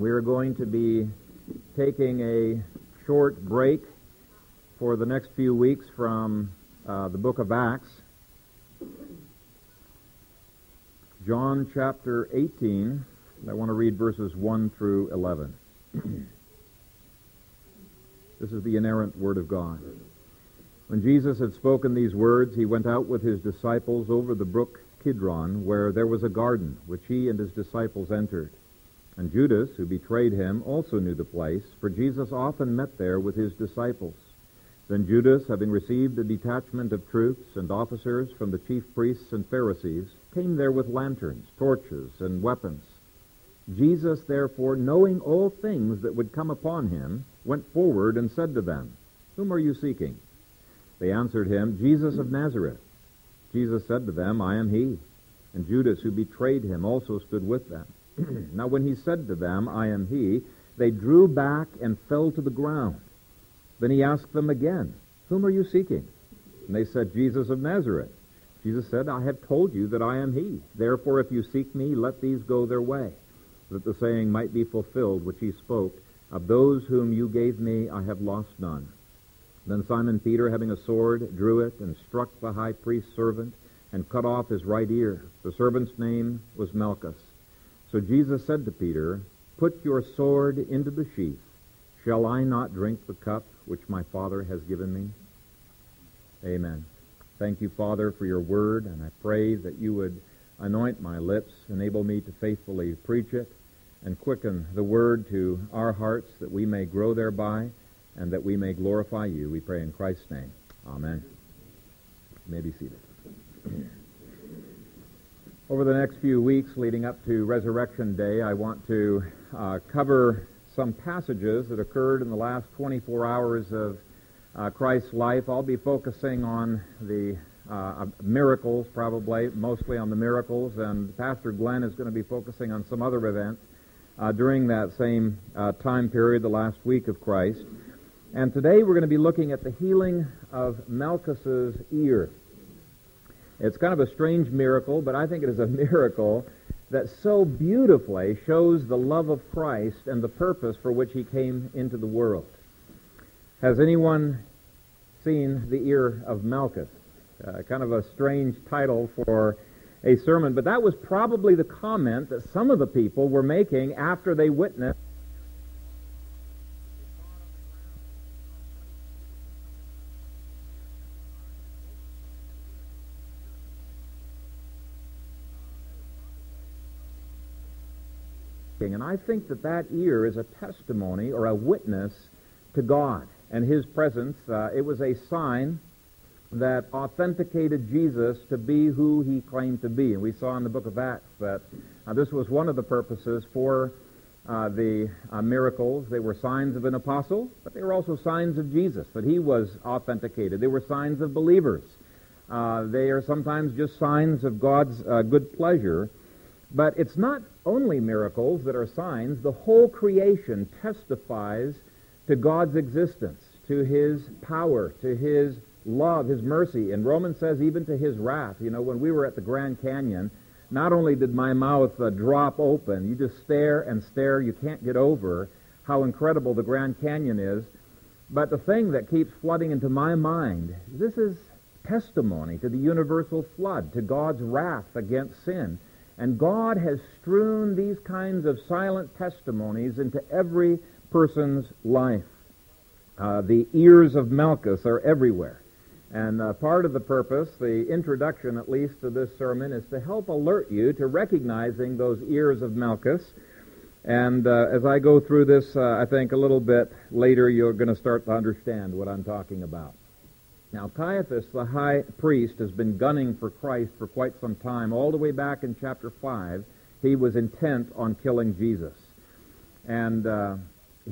We are going to be taking a short break for the next few weeks from uh, the book of Acts. John chapter 18. I want to read verses 1 through 11. this is the inerrant Word of God. When Jesus had spoken these words, he went out with his disciples over the brook Kidron, where there was a garden, which he and his disciples entered. And Judas, who betrayed him, also knew the place, for Jesus often met there with his disciples. Then Judas, having received a detachment of troops and officers from the chief priests and Pharisees, came there with lanterns, torches, and weapons. Jesus, therefore, knowing all things that would come upon him, went forward and said to them, Whom are you seeking? They answered him, Jesus of Nazareth. Jesus said to them, I am he. And Judas, who betrayed him, also stood with them. now when he said to them, I am he, they drew back and fell to the ground. Then he asked them again, Whom are you seeking? And they said, Jesus of Nazareth. Jesus said, I have told you that I am he. Therefore, if you seek me, let these go their way, that the saying might be fulfilled which he spoke, Of those whom you gave me, I have lost none. Then Simon Peter, having a sword, drew it and struck the high priest's servant and cut off his right ear. The servant's name was Malchus. So Jesus said to Peter, Put your sword into the sheath. Shall I not drink the cup which my Father has given me? Amen. Thank you, Father, for your word, and I pray that you would anoint my lips, enable me to faithfully preach it, and quicken the word to our hearts that we may grow thereby and that we may glorify you. We pray in Christ's name. Amen. You may be seated. Over the next few weeks leading up to Resurrection Day, I want to uh, cover some passages that occurred in the last 24 hours of uh, Christ's life. I'll be focusing on the uh, miracles, probably, mostly on the miracles, and Pastor Glenn is going to be focusing on some other events uh, during that same uh, time period, the last week of Christ. And today we're going to be looking at the healing of Malchus's ear. It's kind of a strange miracle, but I think it is a miracle that so beautifully shows the love of Christ and the purpose for which he came into the world. Has anyone seen the ear of Malchus? Uh, kind of a strange title for a sermon, but that was probably the comment that some of the people were making after they witnessed And I think that that ear is a testimony or a witness to God and His presence. Uh, it was a sign that authenticated Jesus to be who He claimed to be. And we saw in the book of Acts that uh, this was one of the purposes for uh, the uh, miracles. They were signs of an apostle, but they were also signs of Jesus, that He was authenticated. They were signs of believers. Uh, they are sometimes just signs of God's uh, good pleasure. But it's not only miracles that are signs. The whole creation testifies to God's existence, to His power, to His love, His mercy. And Romans says even to His wrath. You know, when we were at the Grand Canyon, not only did my mouth uh, drop open, you just stare and stare, you can't get over how incredible the Grand Canyon is. But the thing that keeps flooding into my mind, this is testimony to the universal flood, to God's wrath against sin. And God has strewn these kinds of silent testimonies into every person's life. Uh, the ears of Malchus are everywhere. And uh, part of the purpose, the introduction at least to this sermon, is to help alert you to recognizing those ears of Malchus. And uh, as I go through this, uh, I think a little bit later you're going to start to understand what I'm talking about. Now, Caiaphas, the high priest, has been gunning for Christ for quite some time. All the way back in chapter 5, he was intent on killing Jesus. And uh,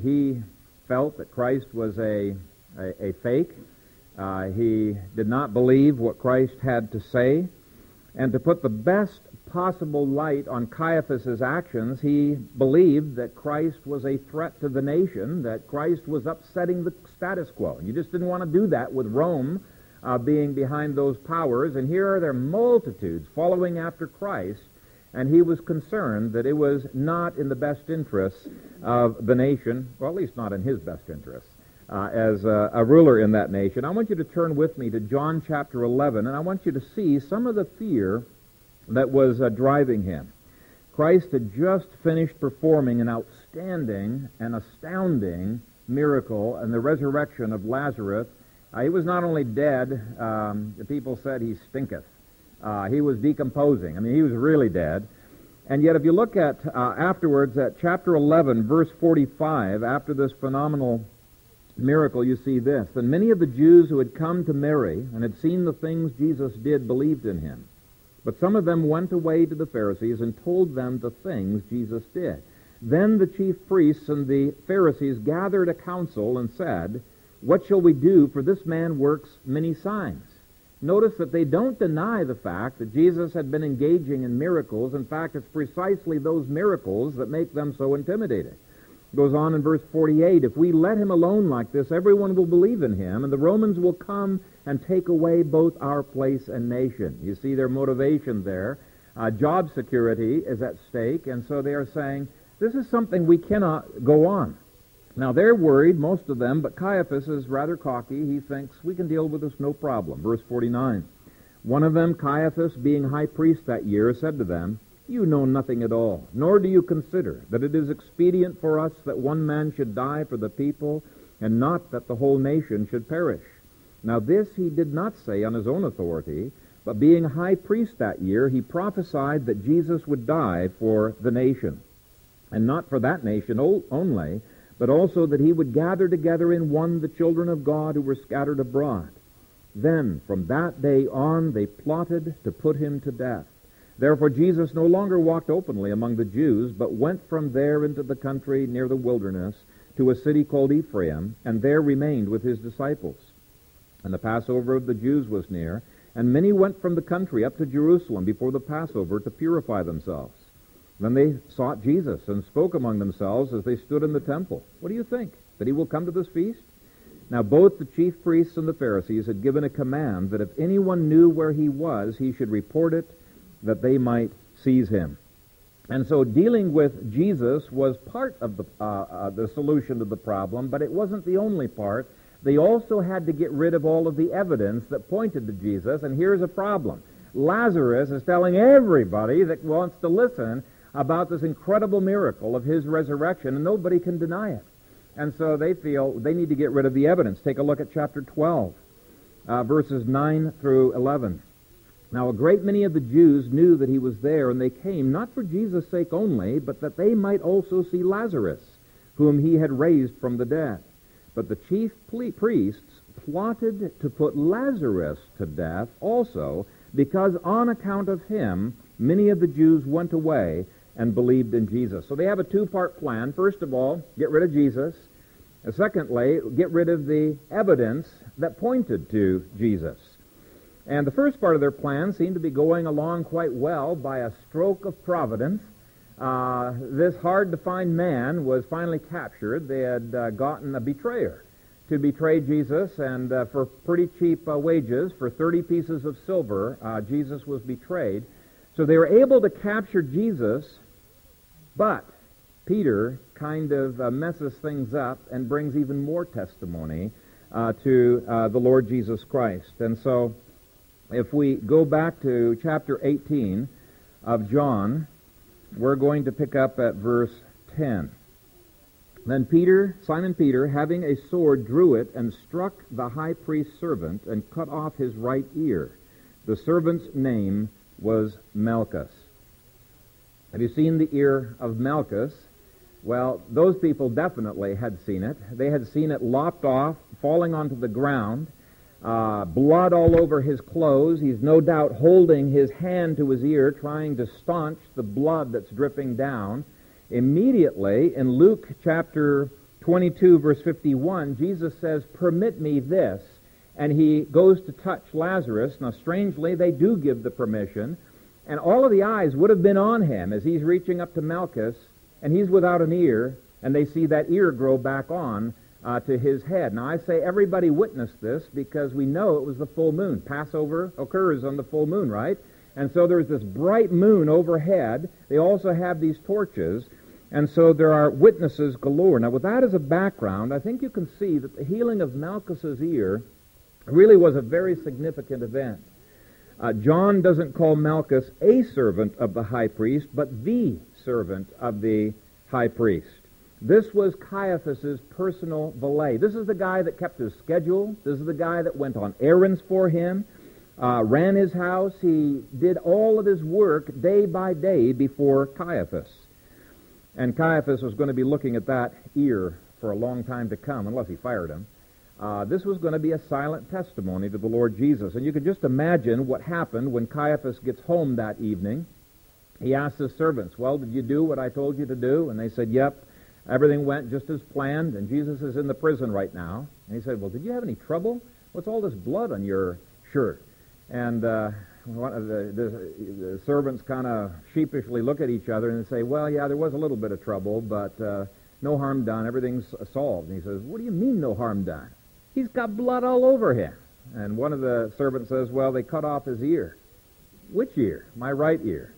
he felt that Christ was a, a, a fake. Uh, he did not believe what Christ had to say. And to put the best possible light on Caiaphas's actions, he believed that Christ was a threat to the nation, that Christ was upsetting the status quo. And you just didn't want to do that with Rome uh, being behind those powers. And here are their multitudes following after Christ. and he was concerned that it was not in the best interests of the nation, or at least not in his best interests, uh, as a, a, ruler in that nation. I want you to turn with me to John chapter 11, and I want you to see some of the fear that was uh, driving him. Christ had just finished performing an outstanding and astounding miracle and the resurrection of Lazarus. Uh, he was not only dead, um, the people said he stinketh. Uh, he was decomposing. I mean, he was really dead. And yet, if you look at uh, afterwards at chapter 11, verse 45, after this phenomenal miracle, you see this. And many of the Jews who had come to Mary and had seen the things Jesus did believed in him. But some of them went away to the Pharisees and told them the things Jesus did. Then the chief priests and the Pharisees gathered a council and said, What shall we do? For this man works many signs. Notice that they don't deny the fact that Jesus had been engaging in miracles. In fact, it's precisely those miracles that make them so intimidating. It goes on in verse 48, if we let him alone like this, everyone will believe in him, and the Romans will come and take away both our place and nation. You see their motivation there. Uh, job security is at stake, and so they are saying, this is something we cannot go on. Now they're worried, most of them, but Caiaphas is rather cocky. He thinks we can deal with this no problem. Verse 49. One of them, Caiaphas, being high priest that year, said to them, You know nothing at all, nor do you consider that it is expedient for us that one man should die for the people, and not that the whole nation should perish. Now this he did not say on his own authority, but being high priest that year, he prophesied that Jesus would die for the nation, and not for that nation only, but also that he would gather together in one the children of God who were scattered abroad. Then, from that day on, they plotted to put him to death. Therefore, Jesus no longer walked openly among the Jews, but went from there into the country near the wilderness to a city called Ephraim, and there remained with his disciples. And the Passover of the Jews was near, and many went from the country up to Jerusalem before the Passover to purify themselves. Then they sought Jesus and spoke among themselves as they stood in the temple. What do you think? That he will come to this feast? Now both the chief priests and the Pharisees had given a command that if anyone knew where he was, he should report it, that they might seize him. And so dealing with Jesus was part of the, uh, uh, the solution to the problem, but it wasn't the only part. They also had to get rid of all of the evidence that pointed to Jesus, and here's a problem. Lazarus is telling everybody that wants to listen about this incredible miracle of his resurrection, and nobody can deny it. And so they feel they need to get rid of the evidence. Take a look at chapter 12, uh, verses 9 through 11. Now, a great many of the Jews knew that he was there, and they came not for Jesus' sake only, but that they might also see Lazarus, whom he had raised from the dead. But the chief priests plotted to put Lazarus to death also, because on account of him many of the Jews went away and believed in Jesus. So they have a two-part plan. First of all, get rid of Jesus. And secondly, get rid of the evidence that pointed to Jesus. And the first part of their plan seemed to be going along quite well by a stroke of providence. Uh, this hard-to-find man was finally captured. They had uh, gotten a betrayer to betray Jesus, and uh, for pretty cheap uh, wages, for 30 pieces of silver, uh, Jesus was betrayed. So they were able to capture Jesus but Peter kind of uh, messes things up and brings even more testimony uh, to uh, the Lord Jesus Christ. And so if we go back to chapter 18 of John, we're going to pick up at verse 10. Then Peter, Simon Peter, having a sword, drew it and struck the high priest's servant and cut off his right ear. The servant's name was Malchus. Have you seen the ear of Malchus? Well, those people definitely had seen it. They had seen it lopped off, falling onto the ground, uh, blood all over his clothes. He's no doubt holding his hand to his ear, trying to staunch the blood that's dripping down. Immediately, in Luke chapter 22, verse 51, Jesus says, Permit me this. And he goes to touch Lazarus. Now, strangely, they do give the permission. And all of the eyes would have been on him as he's reaching up to Malchus, and he's without an ear, and they see that ear grow back on uh, to his head. Now, I say everybody witnessed this because we know it was the full moon. Passover occurs on the full moon, right? And so there's this bright moon overhead. They also have these torches. And so there are witnesses galore. Now, with that as a background, I think you can see that the healing of Malchus's ear really was a very significant event. Uh, John doesn't call Malchus a servant of the high priest, but the servant of the high priest. This was Caiaphas's personal valet. This is the guy that kept his schedule. This is the guy that went on errands for him, uh, ran his house. He did all of his work day by day before Caiaphas. And Caiaphas was going to be looking at that ear for a long time to come, unless he fired him. Uh, this was going to be a silent testimony to the Lord Jesus. And you can just imagine what happened when Caiaphas gets home that evening. He asked his servants, Well, did you do what I told you to do? And they said, Yep. Everything went just as planned, and Jesus is in the prison right now. And he said, Well, did you have any trouble? What's all this blood on your shirt? And uh, one of the, the, the servants kind of sheepishly look at each other and say, Well, yeah, there was a little bit of trouble, but uh, no harm done. Everything's solved. And he says, What do you mean, no harm done? He's got blood all over him. And one of the servants says, Well, they cut off his ear. Which ear? My right ear.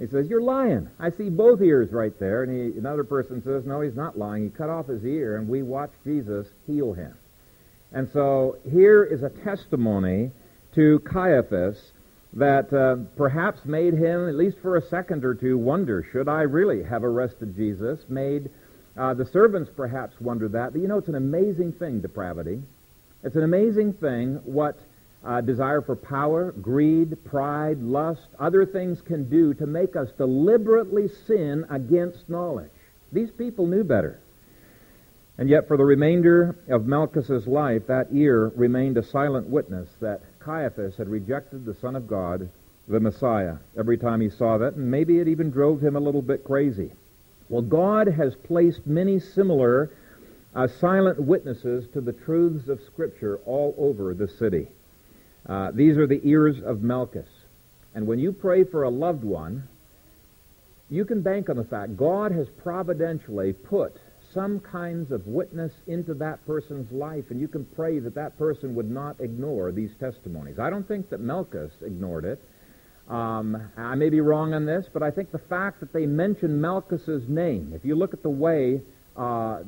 He says, You're lying. I see both ears right there. And he, another person says, No, he's not lying. He cut off his ear, and we watched Jesus heal him. And so here is a testimony to Caiaphas that uh, perhaps made him, at least for a second or two, wonder, should I really have arrested Jesus? Made uh, the servants perhaps wonder that. But you know, it's an amazing thing, depravity. It's an amazing thing what uh, desire for power, greed, pride, lust, other things can do to make us deliberately sin against knowledge. These people knew better. And yet, for the remainder of Malchus's life, that ear remained a silent witness that Caiaphas had rejected the Son of God, the Messiah, every time he saw that, and maybe it even drove him a little bit crazy. Well, God has placed many similar uh, silent witnesses to the truths of Scripture all over the city. Uh, these are the ears of Malchus. And when you pray for a loved one, you can bank on the fact God has providentially put some kinds of witness into that person's life, and you can pray that that person would not ignore these testimonies. I don't think that Malchus ignored it. Um, I may be wrong on this, but I think the fact that they mention Malchus's name, if you look at the way uh,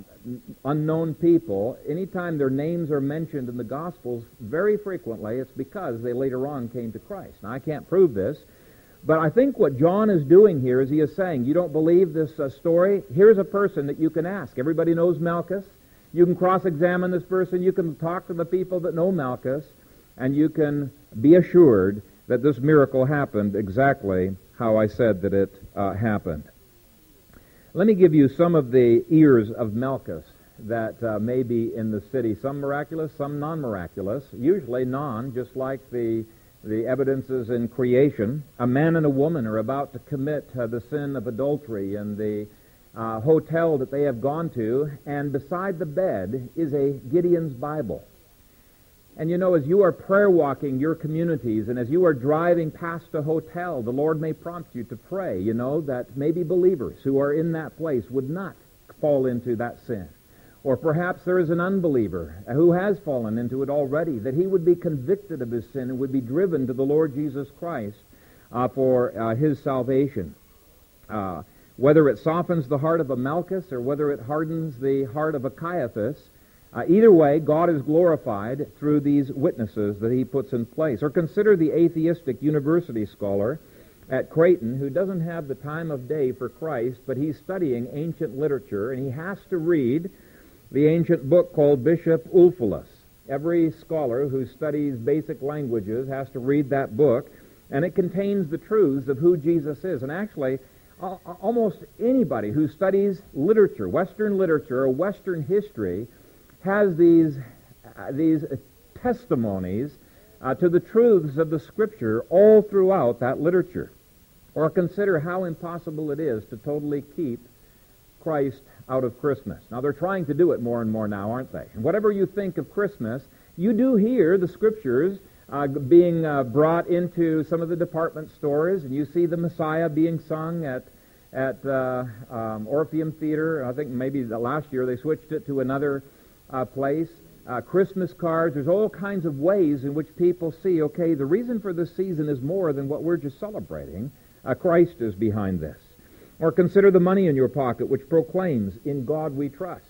unknown people, anytime their names are mentioned in the Gospels, very frequently it's because they later on came to Christ. Now, I can't prove this, but I think what John is doing here is he is saying, you don't believe this uh, story? Here's a person that you can ask. Everybody knows Malchus. You can cross-examine this person. You can talk to the people that know Malchus, and you can be assured that this miracle happened exactly how I said that it uh, happened. Let me give you some of the ears of Malchus that uh, may be in the city. Some miraculous, some non-miraculous. Usually non, just like the the evidences in creation. A man and a woman are about to commit uh, the sin of adultery in the uh, hotel that they have gone to, and beside the bed is a Gideon's Bible. And you know, as you are prayer walking your communities and as you are driving past a hotel, the Lord may prompt you to pray, you know, that maybe believers who are in that place would not fall into that sin. Or perhaps there is an unbeliever who has fallen into it already, that he would be convicted of his sin and would be driven to the Lord Jesus Christ uh, for uh, his salvation. Uh, whether it softens the heart of a Malchus or whether it hardens the heart of a Caiaphas, uh, either way, God is glorified through these witnesses that he puts in place. Or consider the atheistic university scholar at Creighton who doesn't have the time of day for Christ, but he's studying ancient literature and he has to read the ancient book called Bishop Ulfilas. Every scholar who studies basic languages has to read that book, and it contains the truths of who Jesus is. And actually, almost anybody who studies literature, Western literature or Western history, has these, uh, these testimonies uh, to the truths of the Scripture all throughout that literature. Or consider how impossible it is to totally keep Christ out of Christmas. Now, they're trying to do it more and more now, aren't they? And whatever you think of Christmas, you do hear the Scriptures uh, being uh, brought into some of the department stores, and you see the Messiah being sung at at uh, um, Orpheum Theater. I think maybe the last year they switched it to another uh, place. uh, Christmas cards. There's all kinds of ways in which people see, okay, the reason for this season is more than what we're just celebrating. Uh, Christ is behind this. Or consider the money in your pocket, which proclaims, In God we trust.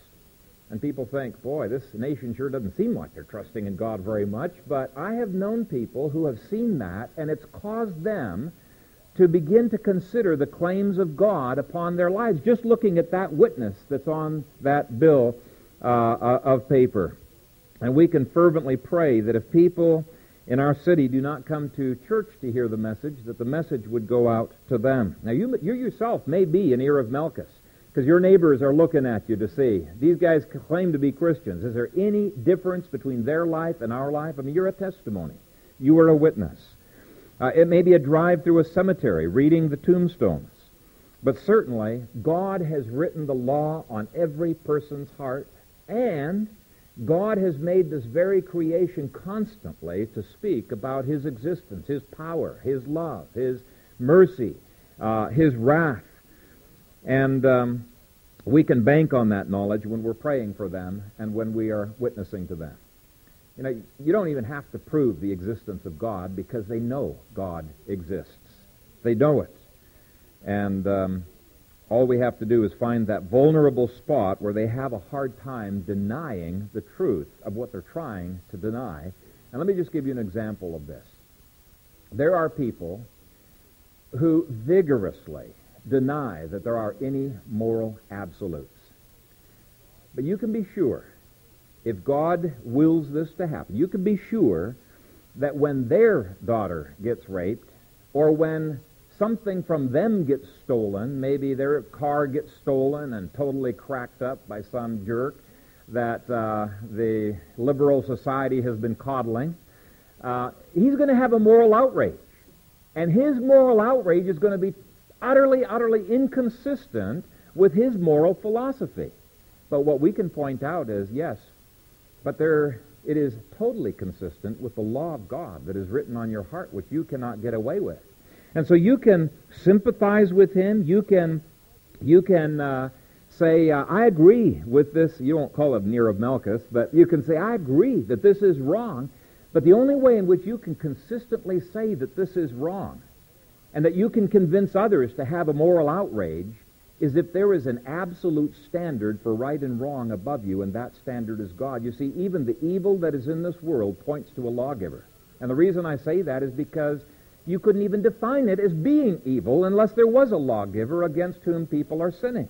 And people think, boy, this nation sure doesn't seem like they're trusting in God very much. But I have known people who have seen that, and it's caused them to begin to consider the claims of God upon their lives, just looking at that witness that's on that bill uh of paper. And we can fervently pray that if people in our city do not come to church to hear the message, that the message would go out to them. Now, you, you yourself may be an ear of Malchus, because your neighbors are looking at you to see. These guys claim to be Christians. Is there any difference between their life and our life? I mean, you're a testimony. You are a witness. Uh, it may be a drive through a cemetery, reading the tombstones. But certainly, God has written the law on every person's heart, and God has made this very creation constantly to speak about His existence, His power, His love, His mercy, uh, His wrath. And um, we can bank on that knowledge when we're praying for them and when we are witnessing to them. You know, you don't even have to prove the existence of God because they know God exists. They know it. And um, all we have to do is find that vulnerable spot where they have a hard time denying the truth of what they're trying to deny. And let me just give you an example of this. There are people who vigorously deny that there are any moral absolutes. But you can be sure, if God wills this to happen, you can be sure that when their daughter gets raped, or when something from them gets stolen. Maybe their car gets stolen and totally cracked up by some jerk that uh, the liberal society has been coddling. Uh, he's going to have a moral outrage. And his moral outrage is going to be utterly, utterly inconsistent with his moral philosophy. But what we can point out is, yes, but there, it is totally consistent with the law of God that is written on your heart, which you cannot get away with. And so you can sympathize with him. You can, you can uh, say, uh, I agree with this. You won't call of Malchus, but you can say, I agree that this is wrong. But the only way in which you can consistently say that this is wrong and that you can convince others to have a moral outrage is if there is an absolute standard for right and wrong above you, and that standard is God. You see, even the evil that is in this world points to a lawgiver. And the reason I say that is because you couldn't even define it as being evil unless there was a lawgiver against whom people are sinning.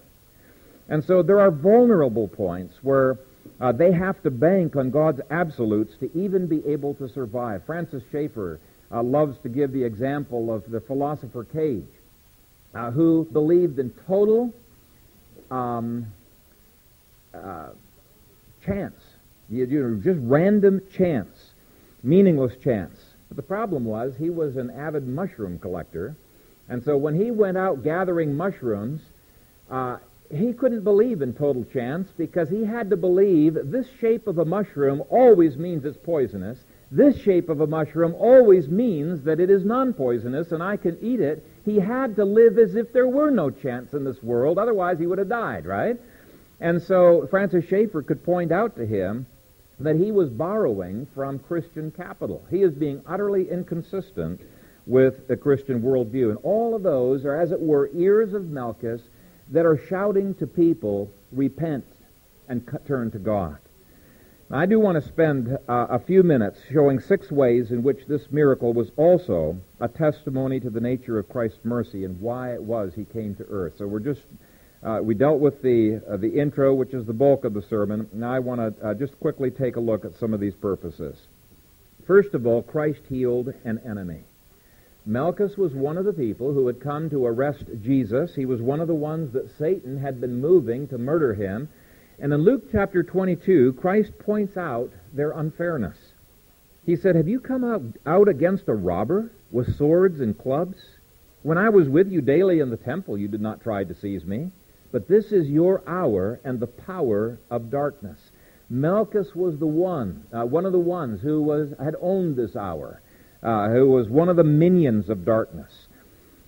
And so there are vulnerable points where uh, they have to bank on God's absolutes to even be able to survive. Francis Schaeffer uh, loves to give the example of the philosopher Cage, uh, who believed in total um, uh, chance, you, you know, just random chance, meaningless chance. But the problem was he was an avid mushroom collector, and so when he went out gathering mushrooms, uh, he couldn't believe in total chance because he had to believe this shape of a mushroom always means it's poisonous. This shape of a mushroom always means that it is non-poisonous and I can eat it. He had to live as if there were no chance in this world, otherwise he would have died, right? And so Francis Schaeffer could point out to him that he was borrowing from Christian capital. He is being utterly inconsistent with the Christian worldview. And all of those are, as it were, ears of Malchus that are shouting to people, repent and turn to God. Now, I do want to spend uh, a few minutes showing six ways in which this miracle was also a testimony to the nature of Christ's mercy and why it was he came to earth. So we're just uh, we dealt with the uh, the intro, which is the bulk of the sermon. Now I want to uh, just quickly take a look at some of these purposes. First of all, Christ healed an enemy. Malchus was one of the people who had come to arrest Jesus. He was one of the ones that Satan had been moving to murder him. And in Luke chapter 22, Christ points out their unfairness. He said, Have you come out, out against a robber with swords and clubs? When I was with you daily in the temple, you did not try to seize me. But this is your hour and the power of darkness. Malchus was the one, uh, one of the ones who was had owned this hour, uh, who was one of the minions of darkness,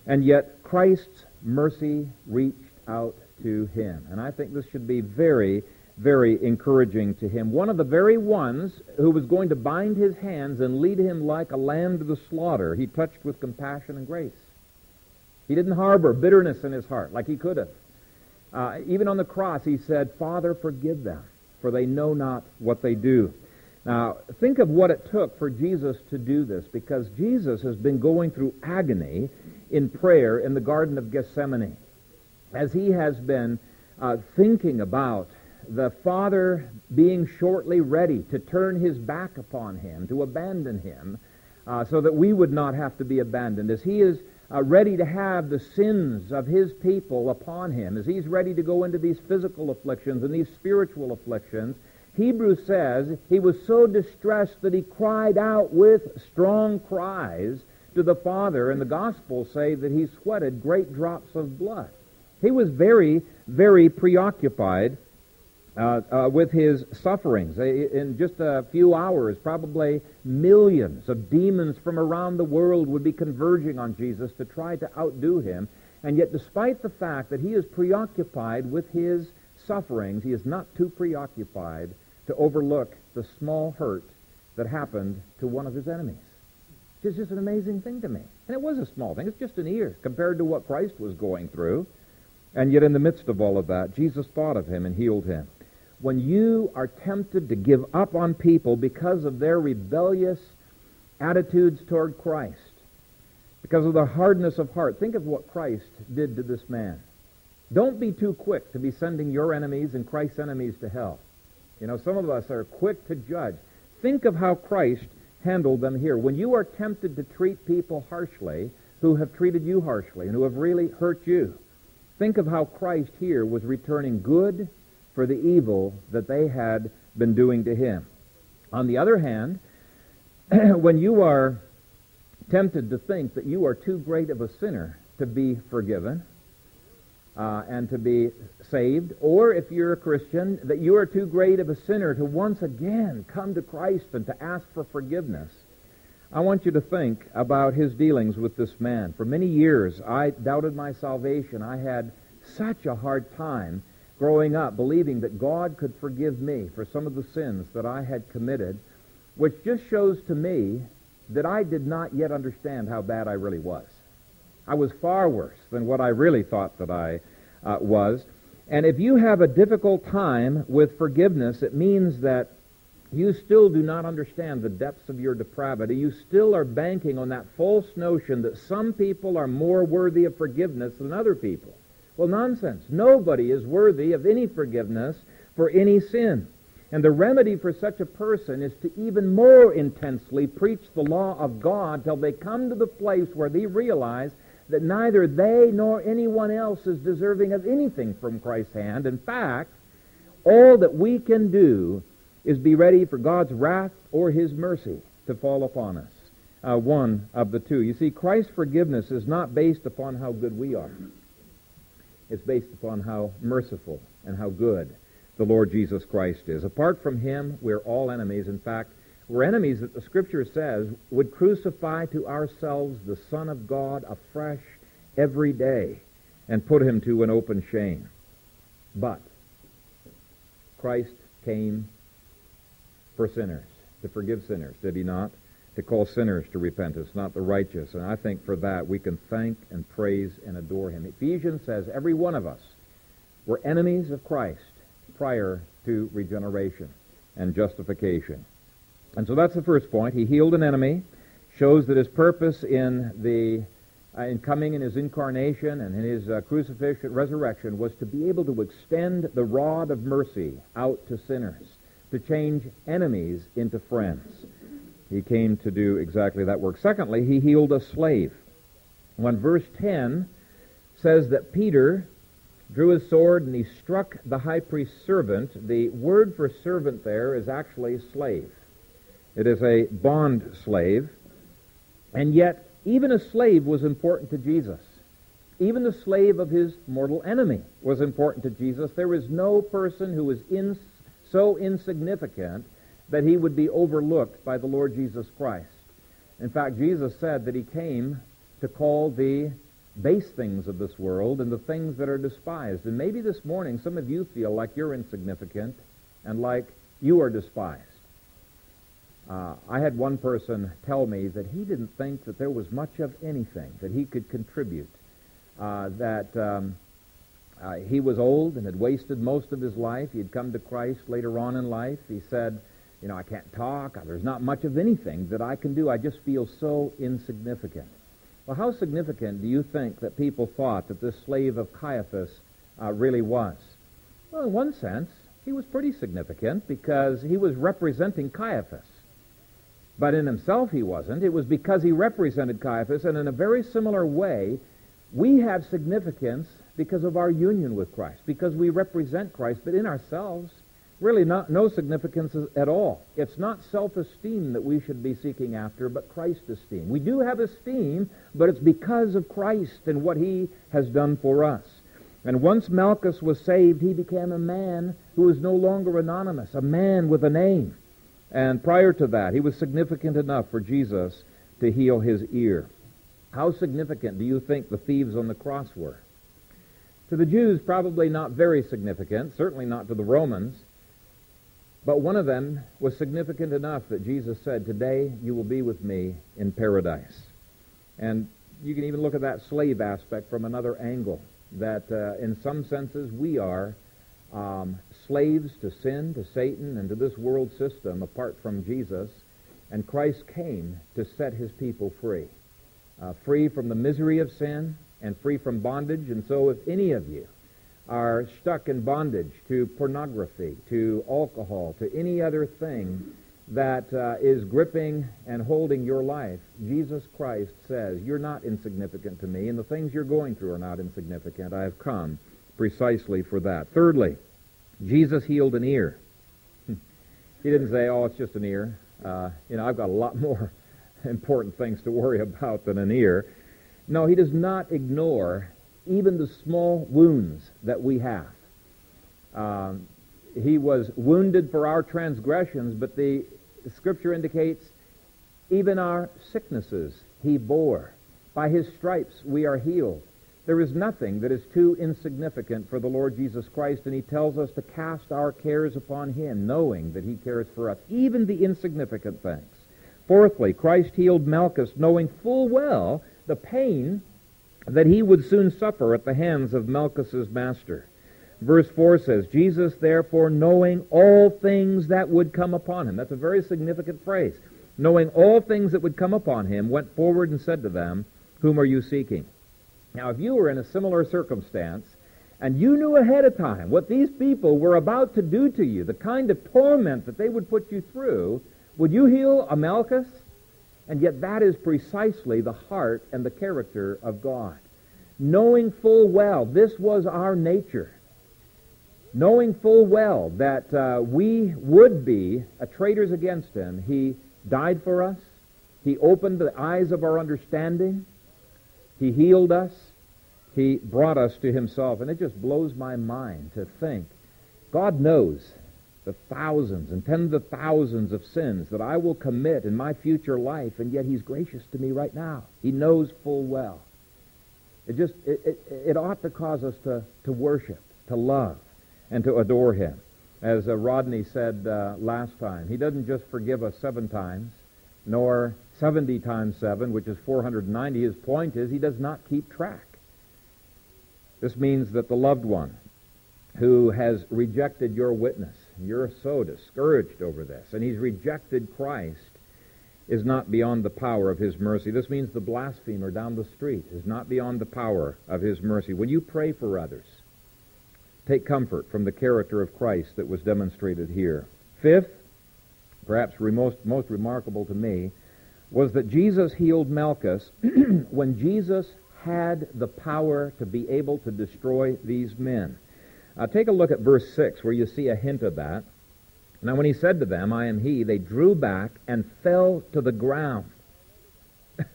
and yet Christ's mercy reached out to him. And I think this should be very, very encouraging to him. One of the very ones who was going to bind his hands and lead him like a lamb to the slaughter, he touched with compassion and grace. He didn't harbor bitterness in his heart like he could have. Uh, even on the cross, he said, Father, forgive them, for they know not what they do. Now, think of what it took for Jesus to do this, because Jesus has been going through agony in prayer in the Garden of Gethsemane as he has been uh, thinking about the Father being shortly ready to turn his back upon him, to abandon him, uh, so that we would not have to be abandoned, as he is uh, ready to have the sins of his people upon him, as he's ready to go into these physical afflictions and these spiritual afflictions, Hebrews says he was so distressed that he cried out with strong cries to the Father, and the Gospels say that he sweated great drops of blood. He was very, very preoccupied uh, uh, with his sufferings. In just a few hours, probably millions of demons from around the world would be converging on Jesus to try to outdo him. And yet, despite the fact that he is preoccupied with his sufferings, he is not too preoccupied to overlook the small hurt that happened to one of his enemies. It's just an amazing thing to me. And it was a small thing. It's just an ear compared to what Christ was going through. And yet, in the midst of all of that, Jesus thought of him and healed him. When you are tempted to give up on people because of their rebellious attitudes toward Christ, because of the hardness of heart, think of what Christ did to this man. Don't be too quick to be sending your enemies and Christ's enemies to hell. You know, some of us are quick to judge. Think of how Christ handled them here. When you are tempted to treat people harshly who have treated you harshly and who have really hurt you, think of how Christ here was returning good for the evil that they had been doing to him. On the other hand, when you are tempted to think that you are too great of a sinner to be forgiven, uh, and to be saved, or if you're a Christian, that you are too great of a sinner to once again come to Christ and to ask for forgiveness. I want you to think about his dealings with this man. For many years, I doubted my salvation. I had such a hard time growing up believing that God could forgive me for some of the sins that I had committed, which just shows to me that I did not yet understand how bad I really was. I was far worse than what I really thought that I uh, was. And if you have a difficult time with forgiveness, it means that you still do not understand the depths of your depravity. You still are banking on that false notion that some people are more worthy of forgiveness than other people. Well, nonsense. Nobody is worthy of any forgiveness for any sin. And the remedy for such a person is to even more intensely preach the law of God till they come to the place where they realize that neither they nor anyone else is deserving of anything from Christ's hand. In fact, all that we can do is be ready for God's wrath or His mercy to fall upon us. Uh, one of the two. You see, Christ's forgiveness is not based upon how good we are. It's based upon how merciful and how good the Lord Jesus Christ is. Apart from Him, we're all enemies. In fact, we're enemies that the Scripture says would crucify to ourselves the Son of God afresh every day and put him to an open shame. But Christ came for sinners, to forgive sinners, did he not? To call sinners to repentance, not the righteous. And I think for that we can thank and praise and adore him. Ephesians says every one of us were enemies of Christ prior to regeneration and justification. And so that's the first point. He healed an enemy, shows that his purpose in the uh, in coming in his incarnation and in his uh, crucifixion, resurrection, was to be able to extend the rod of mercy out to sinners, to change enemies into friends. He came to do exactly that work. Secondly, he healed a slave. When verse 10 says that Peter drew his sword and he struck the high priest's servant, the word for servant there is actually slave. It is a bond slave. And yet, even a slave was important to Jesus. Even the slave of his mortal enemy was important to Jesus. There is no person who is in, so insignificant that he would be overlooked by the Lord Jesus Christ. In fact, Jesus said that he came to call the base things of this world and the things that are despised. And maybe this morning some of you feel like you're insignificant and like you are despised. Uh, I had one person tell me that he didn't think that there was much of anything that he could contribute, uh, that um, uh, he was old and had wasted most of his life. He had come to Christ later on in life. He said, you know, I can't talk. There's not much of anything that I can do. I just feel so insignificant. Well, how significant do you think that people thought that this slave of Caiaphas uh, really was? Well, in one sense, he was pretty significant because he was representing Caiaphas. But in himself he wasn't. It was because he represented Caiaphas, and in a very similar way, we have significance because of our union with Christ, because we represent Christ, but in ourselves, really not, no significance at all. It's not self-esteem that we should be seeking after, but Christ esteem. We do have esteem, but it's because of Christ and what he has done for us. And once Malchus was saved, he became a man who was no longer anonymous, a man with a name. And prior to that, he was significant enough for Jesus to heal his ear. How significant do you think the thieves on the cross were? To the Jews, probably not very significant, certainly not to the Romans. But one of them was significant enough that Jesus said, Today you will be with me in paradise. And you can even look at that slave aspect from another angle, that uh, in some senses we are um, slaves to sin, to Satan, and to this world system apart from Jesus. And Christ came to set his people free. Uh, free from the misery of sin and free from bondage. And so if any of you are stuck in bondage to pornography, to alcohol, to any other thing that uh, is gripping and holding your life, Jesus Christ says, You're not insignificant to me, and the things you're going through are not insignificant. I have come precisely for that. Thirdly, Jesus healed an ear. he didn't say, Oh, it's just an ear. Uh, you know, I've got a lot more important things to worry about than an ear. No, he does not ignore even the small wounds that we have. Um, he was wounded for our transgressions, but the scripture indicates even our sicknesses he bore. By his stripes we are healed. There is nothing that is too insignificant for the Lord Jesus Christ, and he tells us to cast our cares upon him, knowing that he cares for us, even the insignificant things. Fourthly, Christ healed Malchus, knowing full well the pain that he would soon suffer at the hands of Malchus's master. Verse 4 says, Jesus therefore knowing all things that would come upon him. That's a very significant phrase. Knowing all things that would come upon him, went forward and said to them, Whom are you seeking? Now, if you were in a similar circumstance, and you knew ahead of time what these people were about to do to you, the kind of torment that they would put you through, would you heal a Malchus? And yet that is precisely the heart and the character of God. Knowing full well this was our nature. Knowing full well that uh, we would be traitors against him, he died for us. He opened the eyes of our understanding. He healed us. He brought us to himself. And it just blows my mind to think God knows the thousands and tens of thousands of sins that I will commit in my future life, and yet He's gracious to me right now. He knows full well. It just it, it, it ought to cause us to, to worship, to love, and to adore Him. As uh, Rodney said uh, last time, He doesn't just forgive us seven times, nor 70 times seven, which is 490. His point is He does not keep track. This means that the loved one who has rejected your witness you're so discouraged over this. And he's rejected Christ is not beyond the power of his mercy. This means the blasphemer down the street is not beyond the power of his mercy. When you pray for others, take comfort from the character of Christ that was demonstrated here. Fifth, perhaps most, most remarkable to me, was that Jesus healed Malchus when Jesus had the power to be able to destroy these men. Uh, take a look at verse 6 where you see a hint of that. Now, when he said to them, I am he, they drew back and fell to the ground.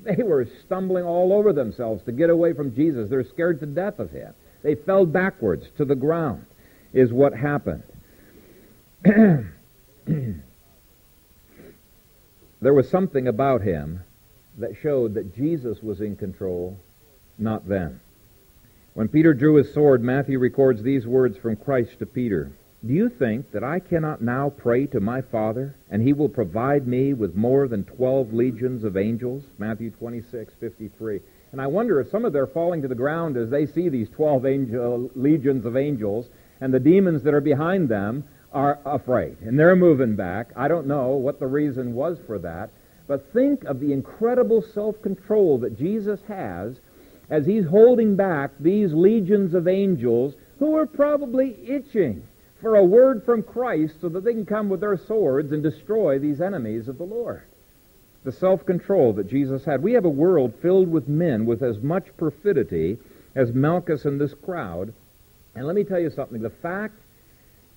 they were stumbling all over themselves to get away from Jesus. They're scared to death of him. They fell backwards to the ground, is what happened. there was something about him that showed that Jesus was in control not then. When Peter drew his sword, Matthew records these words from Christ to Peter. Do you think that I cannot now pray to my Father, and he will provide me with more than twelve legions of angels? Matthew 26, 53. And I wonder if some of them are falling to the ground as they see these twelve angel, legions of angels, and the demons that are behind them are afraid. And they're moving back. I don't know what the reason was for that. But think of the incredible self-control that Jesus has as he's holding back these legions of angels who are probably itching for a word from Christ so that they can come with their swords and destroy these enemies of the Lord. The self-control that Jesus had. We have a world filled with men with as much perfidy as Malchus and this crowd. And let me tell you something. The fact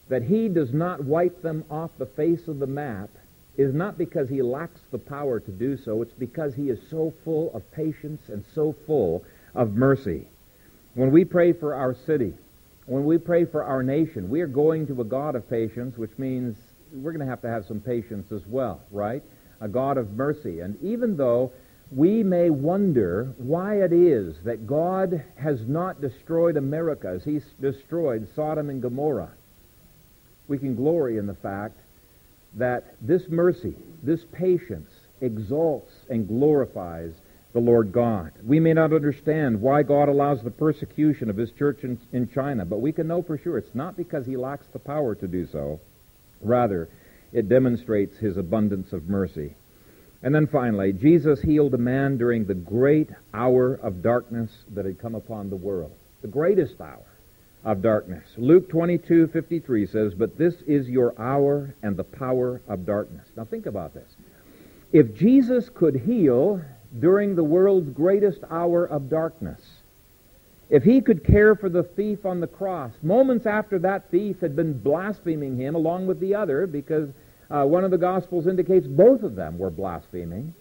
that he does not wipe them off the face of the map is not because he lacks the power to do so. It's because he is so full of patience and so full of mercy. When we pray for our city, when we pray for our nation, we are going to a God of patience, which means we're going to have to have some patience as well, right? A God of mercy. And even though we may wonder why it is that God has not destroyed America as he destroyed Sodom and Gomorrah, we can glory in the fact that this mercy, this patience, exalts and glorifies the Lord God. We may not understand why God allows the persecution of his church in, in China, but we can know for sure it's not because he lacks the power to do so. Rather, it demonstrates his abundance of mercy. And then finally, Jesus healed a man during the great hour of darkness that had come upon the world. The greatest hour of darkness. Luke 22:53 says, "But this is your hour and the power of darkness." Now think about this. If Jesus could heal during the world's greatest hour of darkness. If he could care for the thief on the cross, moments after that thief had been blaspheming him along with the other, because uh, one of the Gospels indicates both of them were blaspheming,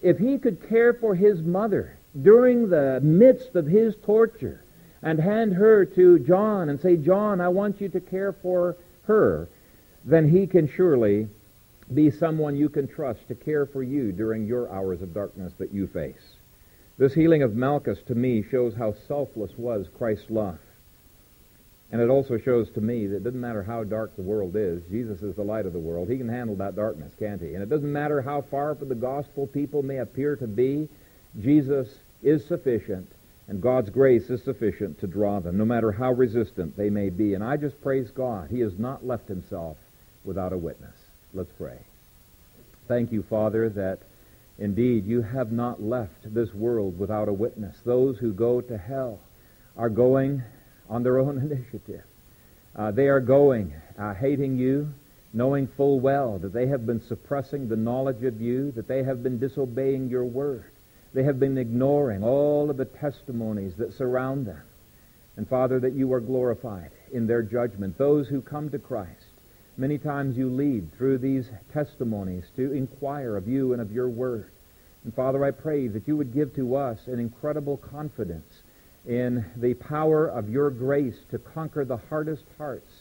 if he could care for his mother during the midst of his torture and hand her to John and say, John, I want you to care for her, then he can surely be someone you can trust to care for you during your hours of darkness that you face. This healing of Malchus to me shows how selfless was Christ's love. And it also shows to me that it doesn't matter how dark the world is, Jesus is the light of the world. He can handle that darkness, can't he? And it doesn't matter how far from the gospel people may appear to be, Jesus is sufficient, and God's grace is sufficient to draw them, no matter how resistant they may be. And I just praise God. He has not left himself without a witness. Let's pray. Thank you, Father, that indeed you have not left this world without a witness. Those who go to hell are going on their own initiative. Uh, they are going uh, hating you, knowing full well that they have been suppressing the knowledge of you, that they have been disobeying your word. They have been ignoring all of the testimonies that surround them. And Father, that you are glorified in their judgment. Those who come to Christ Many times you lead through these testimonies to inquire of you and of your word. And Father, I pray that you would give to us an incredible confidence in the power of your grace to conquer the hardest hearts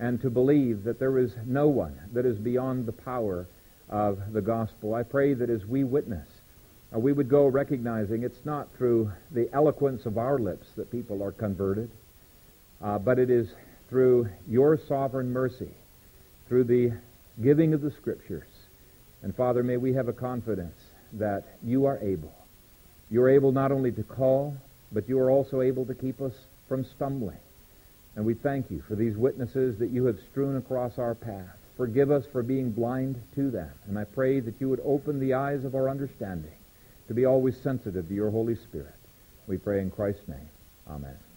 and to believe that there is no one that is beyond the power of the gospel. I pray that as we witness, uh, we would go recognizing it's not through the eloquence of our lips that people are converted, uh, but it is through your sovereign mercy through the giving of the Scriptures. And Father, may we have a confidence that you are able. You are able not only to call, but you are also able to keep us from stumbling. And we thank you for these witnesses that you have strewn across our path. Forgive us for being blind to them. And I pray that you would open the eyes of our understanding to be always sensitive to your Holy Spirit. We pray in Christ's name. Amen.